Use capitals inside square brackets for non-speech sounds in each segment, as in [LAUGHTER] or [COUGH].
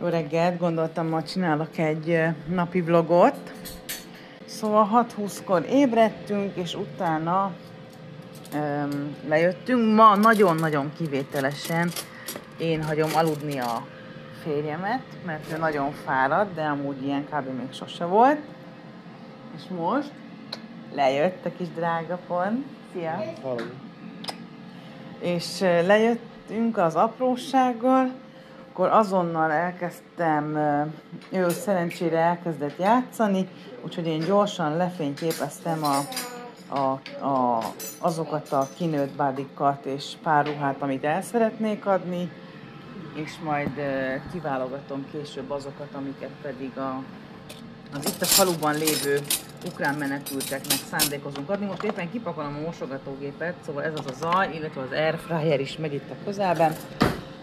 Jó reggelt, gondoltam ma csinálok egy napi vlogot. Szóval 6-20-kor ébredtünk, és utána um, lejöttünk. Ma nagyon-nagyon kivételesen én hagyom aludni a férjemet, mert ő nagyon fáradt, de amúgy ilyen kb. még sose volt. És most lejött a kis drága pont. Szia! Hallom. És lejöttünk az aprósággal, akkor azonnal elkezdtem, ő szerencsére elkezdett játszani, úgyhogy én gyorsan lefényképeztem a, a, a, azokat a kinőtt bádikat és pár ruhát, amit el szeretnék adni, és majd kiválogatom később azokat, amiket pedig a, az itt a faluban lévő ukrán menekülteknek szándékozunk adni. Most éppen kipakolom a mosogatógépet, szóval ez az a zaj, illetve az airfryer is megy itt a közelben.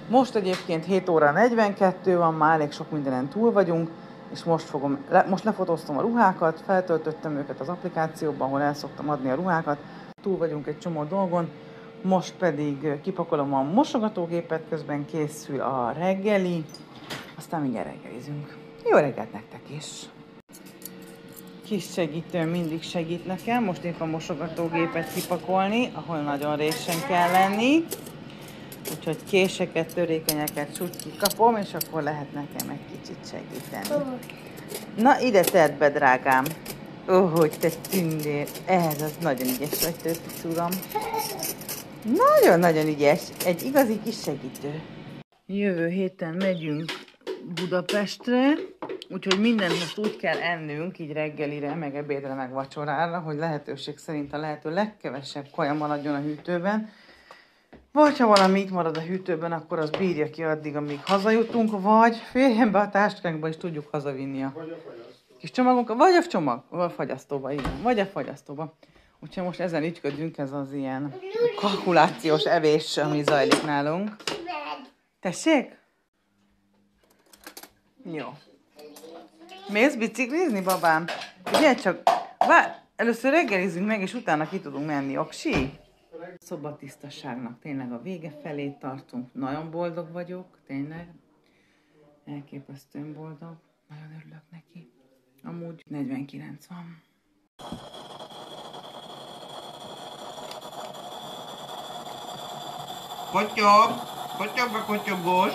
Most egyébként 7 óra 42 van, már elég sok mindenen túl vagyunk, és most, fogom, le, most lefotóztam a ruhákat, feltöltöttem őket az applikációban, ahol el szoktam adni a ruhákat, túl vagyunk egy csomó dolgon, most pedig kipakolom a mosogatógépet, közben készül a reggeli, aztán mindjárt reggelizünk. Jó reggelt nektek is! Kis segítő mindig segít nekem, most épp a mosogatógépet kipakolni, ahol nagyon résen kell lenni. Úgyhogy késeket, törékenyeket csúgy kikapom, és akkor lehet nekem egy kicsit segíteni. Na, ide tedd be, drágám. Ó, hogy te tündér. Ez az nagyon ügyes vagy, tőpic uram. Nagyon-nagyon ügyes. Egy igazi kis segítő. Jövő héten megyünk Budapestre, úgyhogy mindent most úgy kell ennünk, így reggelire, meg ebédre, meg vacsorára, hogy lehetőség szerint a lehető legkevesebb kaja maradjon a hűtőben, vagy ha valami itt marad a hűtőben, akkor az bírja ki addig, amíg hazajutunk, vagy férjen be a táskánkba, és tudjuk hazavinni a kis csomagunkat, vagy a csomag, vagy a fagyasztóba, igen, vagy a fagyasztóba. Úgyhogy most ezen ügyködünk, ez az ilyen kalkulációs evés, ami zajlik nálunk. Tessék? Jó. Mész biciklizni, babám? Ugye csak, vár, először reggelizünk meg, és utána ki tudunk menni, oksi? Szobatisztaságnak tényleg a vége felé tartunk. Nagyon boldog vagyok, tényleg. Elképesztően boldog. Nagyon örülök neki. Amúgy 49 van. Kotyog! Kotyog a kotyogós!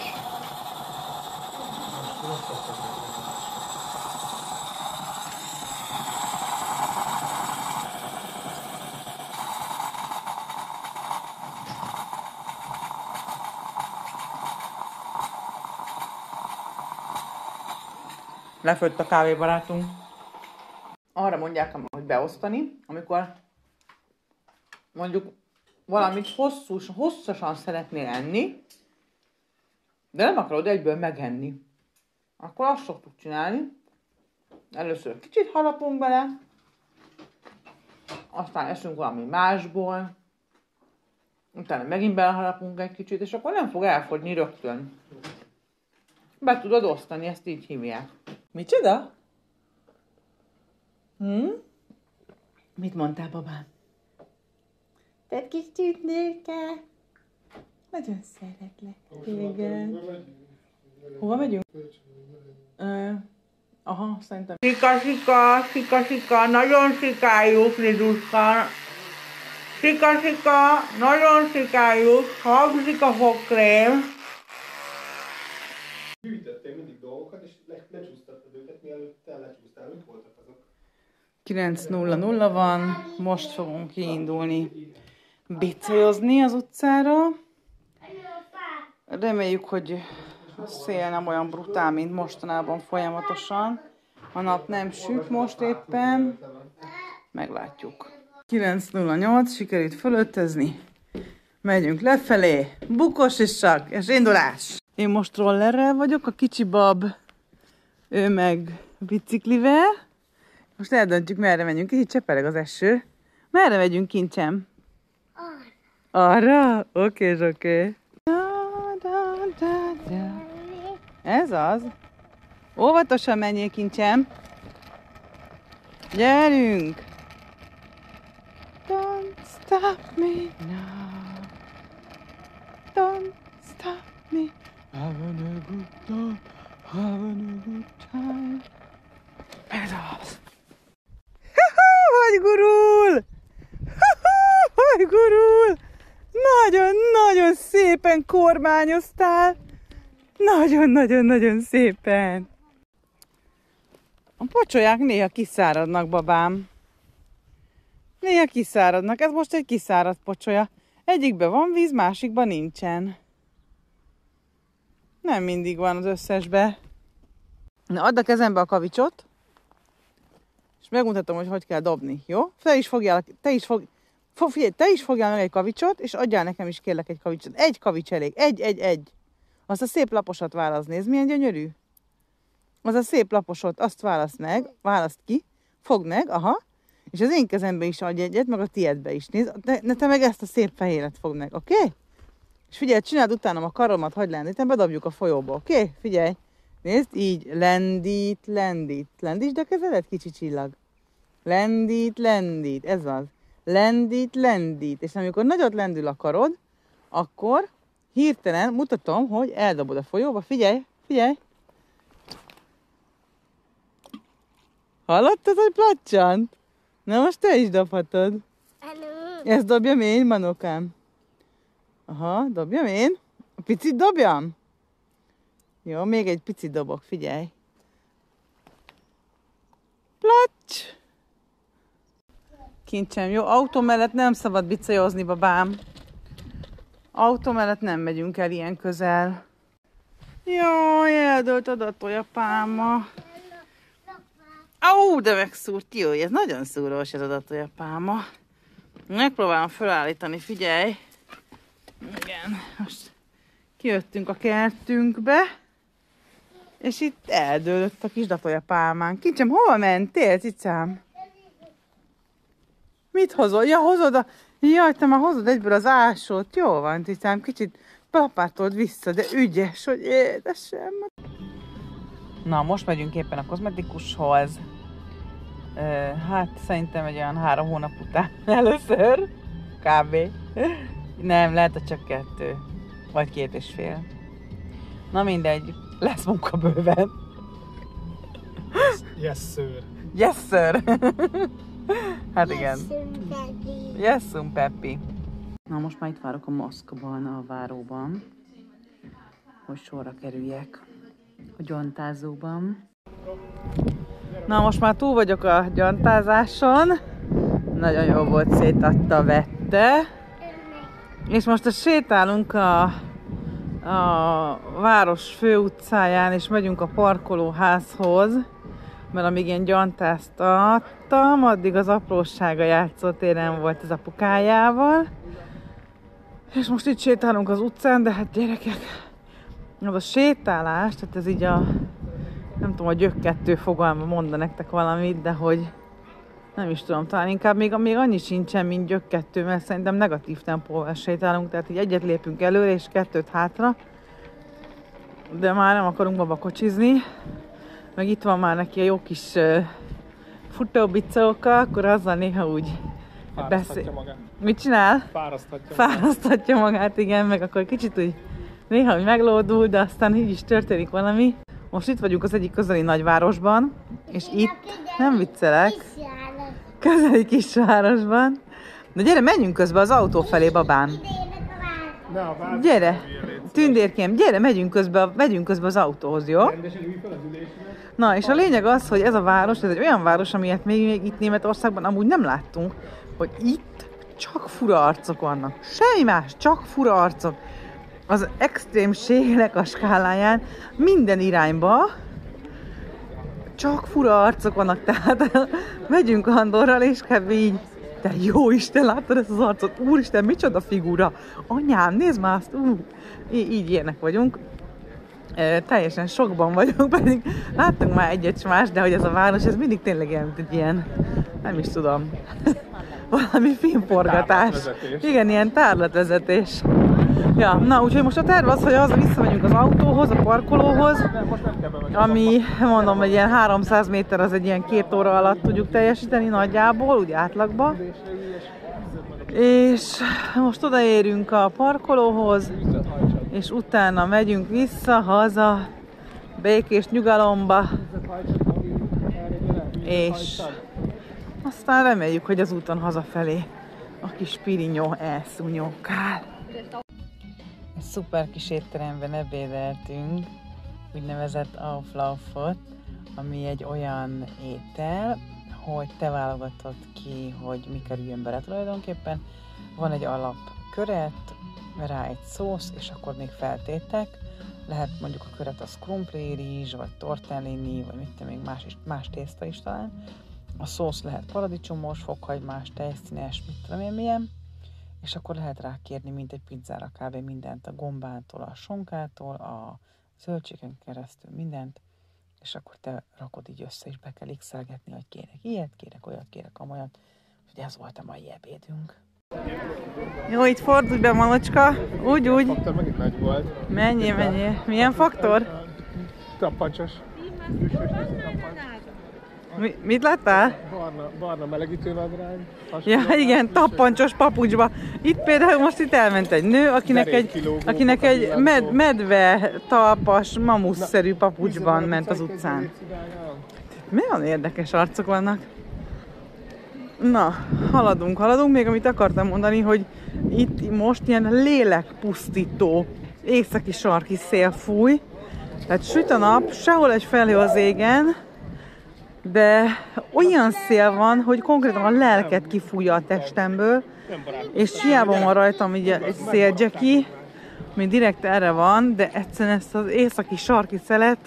Lefőtt a kávébarátunk. Arra mondják, hogy beosztani, amikor mondjuk valamit hosszú, hosszasan szeretnél enni, de nem akarod egyből megenni. Akkor azt szoktuk csinálni. Először kicsit halapunk bele, aztán eszünk valami másból, utána megint belehalapunk egy kicsit, és akkor nem fog elfogyni rögtön. Be tudod osztani, ezt így hívják. Micsoda? Hm? Mit mondtál, babám? Te kis csütnőke. Nagyon szeretlek téged. Hova megyünk? Uh, aha, szerintem. Sika, sika, sika, sika, nagyon sikájuk, Liduska. Sika, sika, nagyon sikájuk, hangzik a fogkrém. Gyűjtöttél mindig dolgokat, és le, lecsúsztattad őket, mielőtt te lecsúsztál. Mit voltak azok? 9.00 van, most fogunk kiindulni bicolyozni az utcára. Reméljük, hogy a szél nem olyan brutál, mint mostanában folyamatosan. A nap nem süt most éppen. Meglátjuk. 9.08, sikerült fölöltözni. Megyünk lefelé. Bukos és sak, és indulás. Én most rollerrel vagyok, a kicsi bab, ő meg biciklivel. Most eldöntjük, merre megyünk. Itt csepereg az eső. Merre megyünk, kincsem? Arra? Oké, okay, oké. Okay. Ez az. Óvatosan menjél, kincsem. Gyerünk! Don't stop me now. Don't stop me. Having a good time. Have a good time. Ez az. Hogy gurul! Hogy gurul! Nagyon-nagyon szépen kormányoztál. Nagyon-nagyon-nagyon szépen. A pocsolyák néha kiszáradnak, babám. Néha kiszáradnak. Ez most egy kiszáradt pocsolya. Egyikben van víz, másikban nincsen. Nem mindig van az összesbe. Na, add a kezembe a kavicsot, megmutatom, hogy hogy kell dobni, jó? Te is fogjál, te is fog, fog, figyelj, te is fogjál meg egy kavicsot, és adjál nekem is kérlek egy kavicsot. Egy kavics elég, egy, egy, egy. Azt a szép laposat válasz, nézd, milyen gyönyörű. Az a szép laposot, azt választ meg, választ ki, fogd meg, aha, és az én kezembe is adj egyet, meg a tiédbe is. Nézd, te, te meg ezt a szép fehéret fogd meg, oké? Okay? És figyelj, csináld utánam a karomat, hagyd lendítem, bedobjuk a folyóba, oké? Okay? Figyelj, nézd, így, lendít, lendít. Lendítsd a kezedet, kicsi csillag. Lendít, lendít, ez az. Lendít, lendít. És amikor nagyot lendül a karod, akkor hirtelen mutatom, hogy eldobod a folyóba. Figyelj, figyelj. Hallottad, hogy placsant? Na most te is dobhatod. Ezt dobjam én, manokám. Aha, dobjam én. A picit dobjam? Jó, még egy picit dobok, figyelj. Placs! Kincsem, jó, autó mellett nem szabad bicajozni, babám. Autó mellett nem megyünk el ilyen közel. Jaj, eldölt a tojapálma. Ó, de megszúrt, jó, ez nagyon szúrós ez a tojapálma. Megpróbálom felállítani, figyelj. Igen, most kijöttünk a kertünkbe, és itt eldőlött a kis datolja pálmán. Kincsem, hova mentél, cicám? Mit hozol? Ja, hozod a... Jaj, te már hozod egyből az ásót. Jó van, cicám, kicsit papátold vissza, de ügyes, hogy édesem. Na, most megyünk éppen a kozmetikushoz. Hát szerintem egy olyan három hónap után [LAUGHS] először. Kb. Nem, lehet, hogy csak kettő. Vagy két és fél. Na mindegy, lesz munka bőven. Yes, sir. Yes, sir. Hát igen. Sir, Peppi. Na most már itt várok a Moszkban, a váróban, hogy sorra kerüljek a gyantázóban. Na most már túl vagyok a gyantázáson. Nagyon jó volt, szétadta, vette. És most a sétálunk a, a város főutcáján, és megyünk a parkolóházhoz, mert amíg én gyantáztattam, addig az aprósága játszótéren volt az apukájával. És most itt sétálunk az utcán, de hát gyerekek, az a sétálás, tehát ez így a, nem tudom, a gyökkettő fogalma mondta nektek valamit, de hogy nem is tudom, talán inkább még, még annyi sincsen, mint gyök kettő, mert szerintem negatív tempóval sétálunk, tehát így egyet lépünk előre, és kettőt hátra, de már nem akarunk babakocsizni, meg itt van már neki a jó kis uh, futóbicóka, akkor azzal néha úgy beszél. magát. Mit csinál? Fáraszthatja Fárasztatja magát, igen, meg akkor kicsit úgy néha úgy meglódul, de aztán így is történik valami. Most itt vagyunk az egyik közeli nagyvárosban, és itt, nem viccelek, közeli kisvárosban. Na gyere, menjünk közbe az autó felé, babám. Vád- Gyere, tündérkém, gyere, megyünk közbe, megyünk közbe az autóhoz, jó? Na, és a lényeg az, hogy ez a város, ez egy olyan város, amilyet még, még itt Németországban amúgy nem láttunk, hogy itt csak fura arcok vannak. Semmi más, csak fura arcok. Az extrémségnek a skáláján minden irányba csak fura arcok vannak, [LAUGHS] tehát megyünk Andorral, és kb. így, te jó Isten, láttad ezt az arcot? Úristen, micsoda figura! Anyám, nézd már azt! Ú, így, így ilyenek vagyunk. E, teljesen sokban vagyunk, [LAUGHS] pedig láttunk már egyet más, de hogy ez a város, ez mindig tényleg ilyen, mint egy ilyen, nem is tudom, [LAUGHS] valami filmforgatás. Igen, ilyen tárlatvezetés. Ja, na úgyhogy most a terv az, hogy az visszamegyünk az autóhoz, a parkolóhoz, ami, mondom, egy ilyen 300 méter, az egy ilyen két óra alatt tudjuk teljesíteni nagyjából, úgy átlagban. És most odaérünk a parkolóhoz, és utána megyünk vissza, haza, békés nyugalomba, és aztán reméljük, hogy az úton hazafelé a kis pirinyó elszúnyókál. Egy szuper kis étteremben ebédeltünk, úgynevezett Auflaufot, ami egy olyan étel, hogy te válogatod ki, hogy mi kerüljön bele tulajdonképpen. Van egy alap köret, rá egy szósz, és akkor még feltétek. Lehet mondjuk a köret az krumpli, rizs, vagy tortellini, vagy mit még más, is, más tészta is talán. A szósz lehet paradicsomos, fokhagymás, tejszínes, mit tudom én milyen. És akkor lehet rá kérni, mint egy pizzára kb. mindent, a gombától, a sonkától, a zöldségen keresztül mindent, és akkor te rakod így össze, és be kell x hogy kérek ilyet, kérek olyat, kérek amolyat. Úgyhogy ez volt a mai ebédünk. Jó, itt fordulj be, Malocska. Úgy, úgy. A faktor megint nagy volt. Mennyi, mennyi? Milyen faktor? Tappancsos. Mi, mit láttál? Barna, barna melegítő nadrág. Ja, igen, tappancsos papucsba. Itt például most itt elment egy nő, akinek egy, akinek egy med, medve talpas, mamuszszerű papucsban ment az utcán. Milyen érdekes arcok vannak. Na, haladunk, haladunk. Még amit akartam mondani, hogy itt most ilyen lélekpusztító északi sarki szél fúj. Tehát süt a nap, sehol egy felhő az égen, de olyan szél van, hogy konkrétan a lelket kifújja a testemből, és hiába van rajtam így egy szélgyeki, ami direkt erre van, de egyszerűen ezt az északi sarki szelet,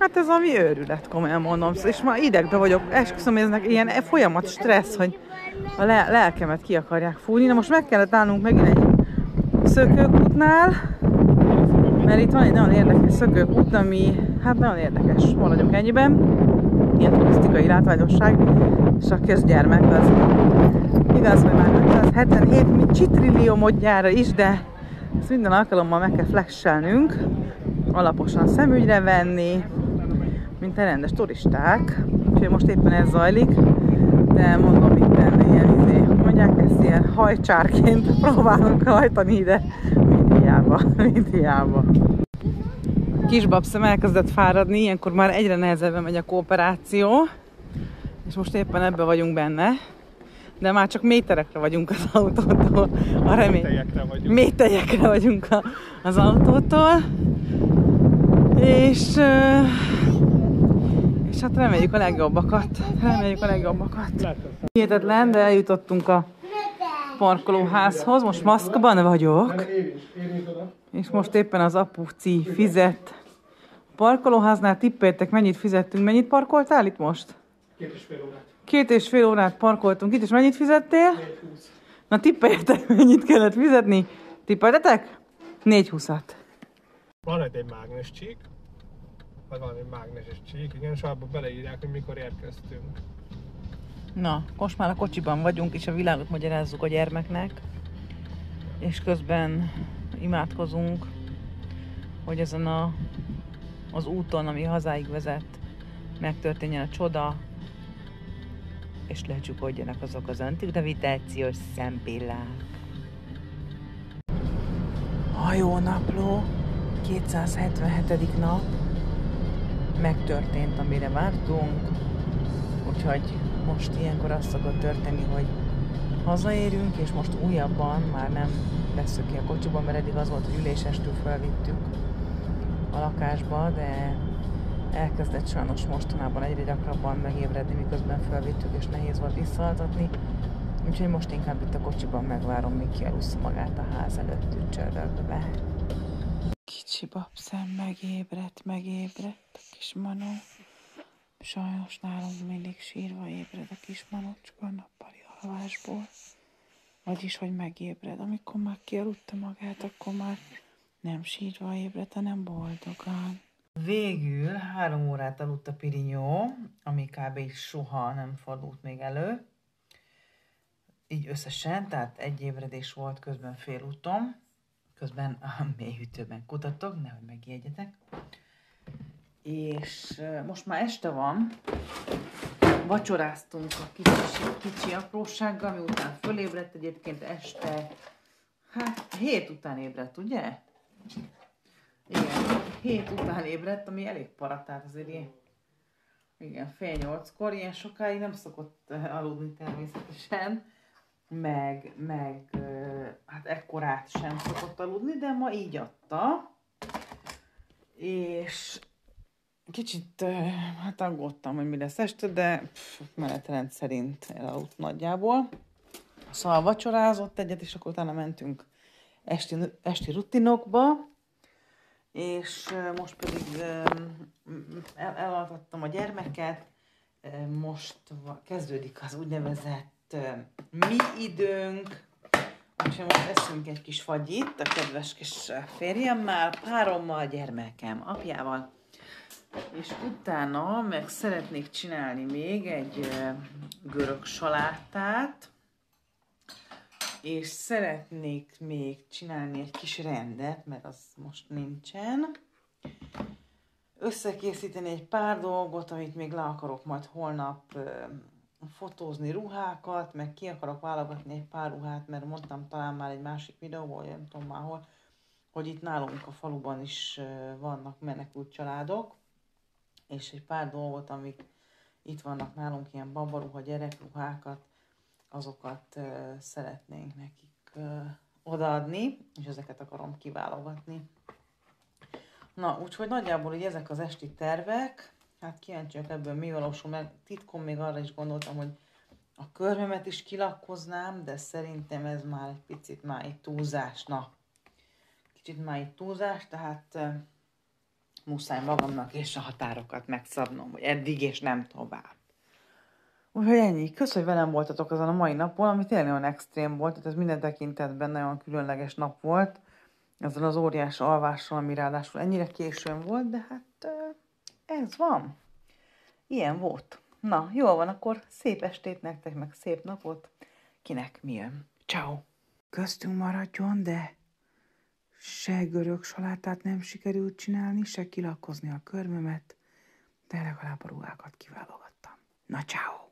hát ez ami őrület, komolyan mondom, és már idegbe vagyok, esküszöm, ez ilyen folyamat stressz, hogy a le- lelkemet ki akarják fújni. Na most meg kellett állnunk megint egy szökőkútnál, mert itt van egy nagyon érdekes szökőkút, ami hát nagyon érdekes, maradjunk ennyiben. Ilyen turisztikai látványosság, és a közgyermek az igaz, hogy már 577 csitrillió modjára is, de ezt minden alkalommal meg kell flexelnünk, alaposan szemügyre venni, mint a rendes turisták. Úgyhogy most éppen ez zajlik, de mondom itt ilyen izé, mondják ezt ilyen hajcsárként [LAUGHS] próbálunk hajtani ide, mint hiába, [LAUGHS] mint hiába kisbabszem elkezdett fáradni, ilyenkor már egyre nehezebben megy a kooperáció, és most éppen ebbe vagyunk benne, de már csak méterekre vagyunk az autótól. A remény... Métejekre vagyunk. Métejekre vagyunk a, az autótól. És, és hát reméljük a legjobbakat. Reméljük a legjobbakat. Hihetetlen, de eljutottunk a parkolóházhoz. Most maszkban vagyok. És most éppen az apuci fizet parkolóháznál tippeltek, mennyit fizettünk. Mennyit parkoltál itt most? Két és fél órát. Két és fél órát parkoltunk itt, és mennyit fizettél? 4,20. Na tippeljetek, mennyit kellett fizetni? Tippeltetek? 4,20-at. Van egy mágnes csík, vagy valami mágneses csík, igen, és abban beleírják, hogy mikor érkeztünk. Na, most már a kocsiban vagyunk, és a világot magyarázzuk a gyermeknek, és közben imádkozunk, hogy ezen a az úton, ami hazáig vezet, megtörténjen a csoda, és lecsukódjanak azok az antigravitációs szempillák. Hajónapló, 277. nap, megtörtént, amire vártunk, úgyhogy most ilyenkor azt szokott történni, hogy hazaérünk, és most újabban már nem veszük ki a kocsiban, mert eddig az volt, hogy ülésestől felvittük a lakásba, de elkezdett sajnos mostanában egyre gyakrabban megébredni, miközben felvittük, és nehéz volt visszaaltatni. Úgyhogy most inkább itt a kocsiban megvárom, míg kialussza magát a ház előtt ücsörögve. Kicsi babszem megébredt, megébredt a kis manó. Sajnos nálunk mindig sírva ébred a kis manocska a nappali alvásból. Vagyis, hogy megébred. Amikor már kialudta magát, akkor már nem sírva ébredt, hanem boldogan. Végül három órát aludt a Pirinyó, ami kb. soha nem fordult még elő. Így összesen, tehát egy ébredés volt közben félúton. Közben a mélyhűtőben kutatok, nehogy megjegyetek. És most már este van, vacsoráztunk a kicsi, kicsi aprósággal, miután fölébredt egyébként este, hát hét után ébredt, ugye? Igen, hét után ébredt, ami elég tehát azért ilyen, igen, fél nyolckor, ilyen sokáig nem szokott aludni természetesen, meg, meg hát ekkorát sem szokott aludni, de ma így adta, és kicsit hát aggódtam, hogy mi lesz este, de pff, menetrend szerint elaludt nagyjából. Szóval vacsorázott egyet, és akkor utána mentünk esti, esti rutinokba, és most pedig el, elaltattam a gyermeket, most kezdődik az úgynevezett mi időnk, úgyhogy most eszünk egy kis fagyit a kedves kis férjemmel, párommal, gyermekem, apjával, és utána meg szeretnék csinálni még egy görög salátát, és szeretnék még csinálni egy kis rendet, mert az most nincsen. Összekészíteni egy pár dolgot, amit még le akarok majd holnap fotózni ruhákat, meg ki akarok válogatni egy pár ruhát, mert mondtam talán már egy másik videóból, nem tudom már hol, hogy itt nálunk a faluban is vannak menekült családok, és egy pár dolgot, amik itt vannak nálunk, ilyen babaruha, gyerekruhákat, azokat szeretnénk nekik odaadni, és ezeket akarom kiválogatni. Na, úgyhogy nagyjából így ezek az esti tervek, hát kíváncsiak ebből mi valósul meg. Titkom még arra is gondoltam, hogy a körmemet is kilakkoznám, de szerintem ez már egy picit már egy túlzás. Na, kicsit már egy túlzás, tehát uh, muszáj magamnak és a határokat megszabnom, hogy eddig és nem tovább. Úgyhogy ennyi. Kösz, hogy velem voltatok azon a mai napon, ami tényleg nagyon extrém volt, tehát ez minden tekintetben nagyon különleges nap volt. Ezzel az óriás alvással, ami ráadásul ennyire későn volt, de hát ez van. Ilyen volt. Na, jól van, akkor szép estét nektek, meg szép napot. Kinek mi jön? Ciao. Köztünk maradjon, de se görög salátát nem sikerült csinálni, se kilakkozni a körmömet, de legalább a ruhákat kiválogattam. Na, ciao.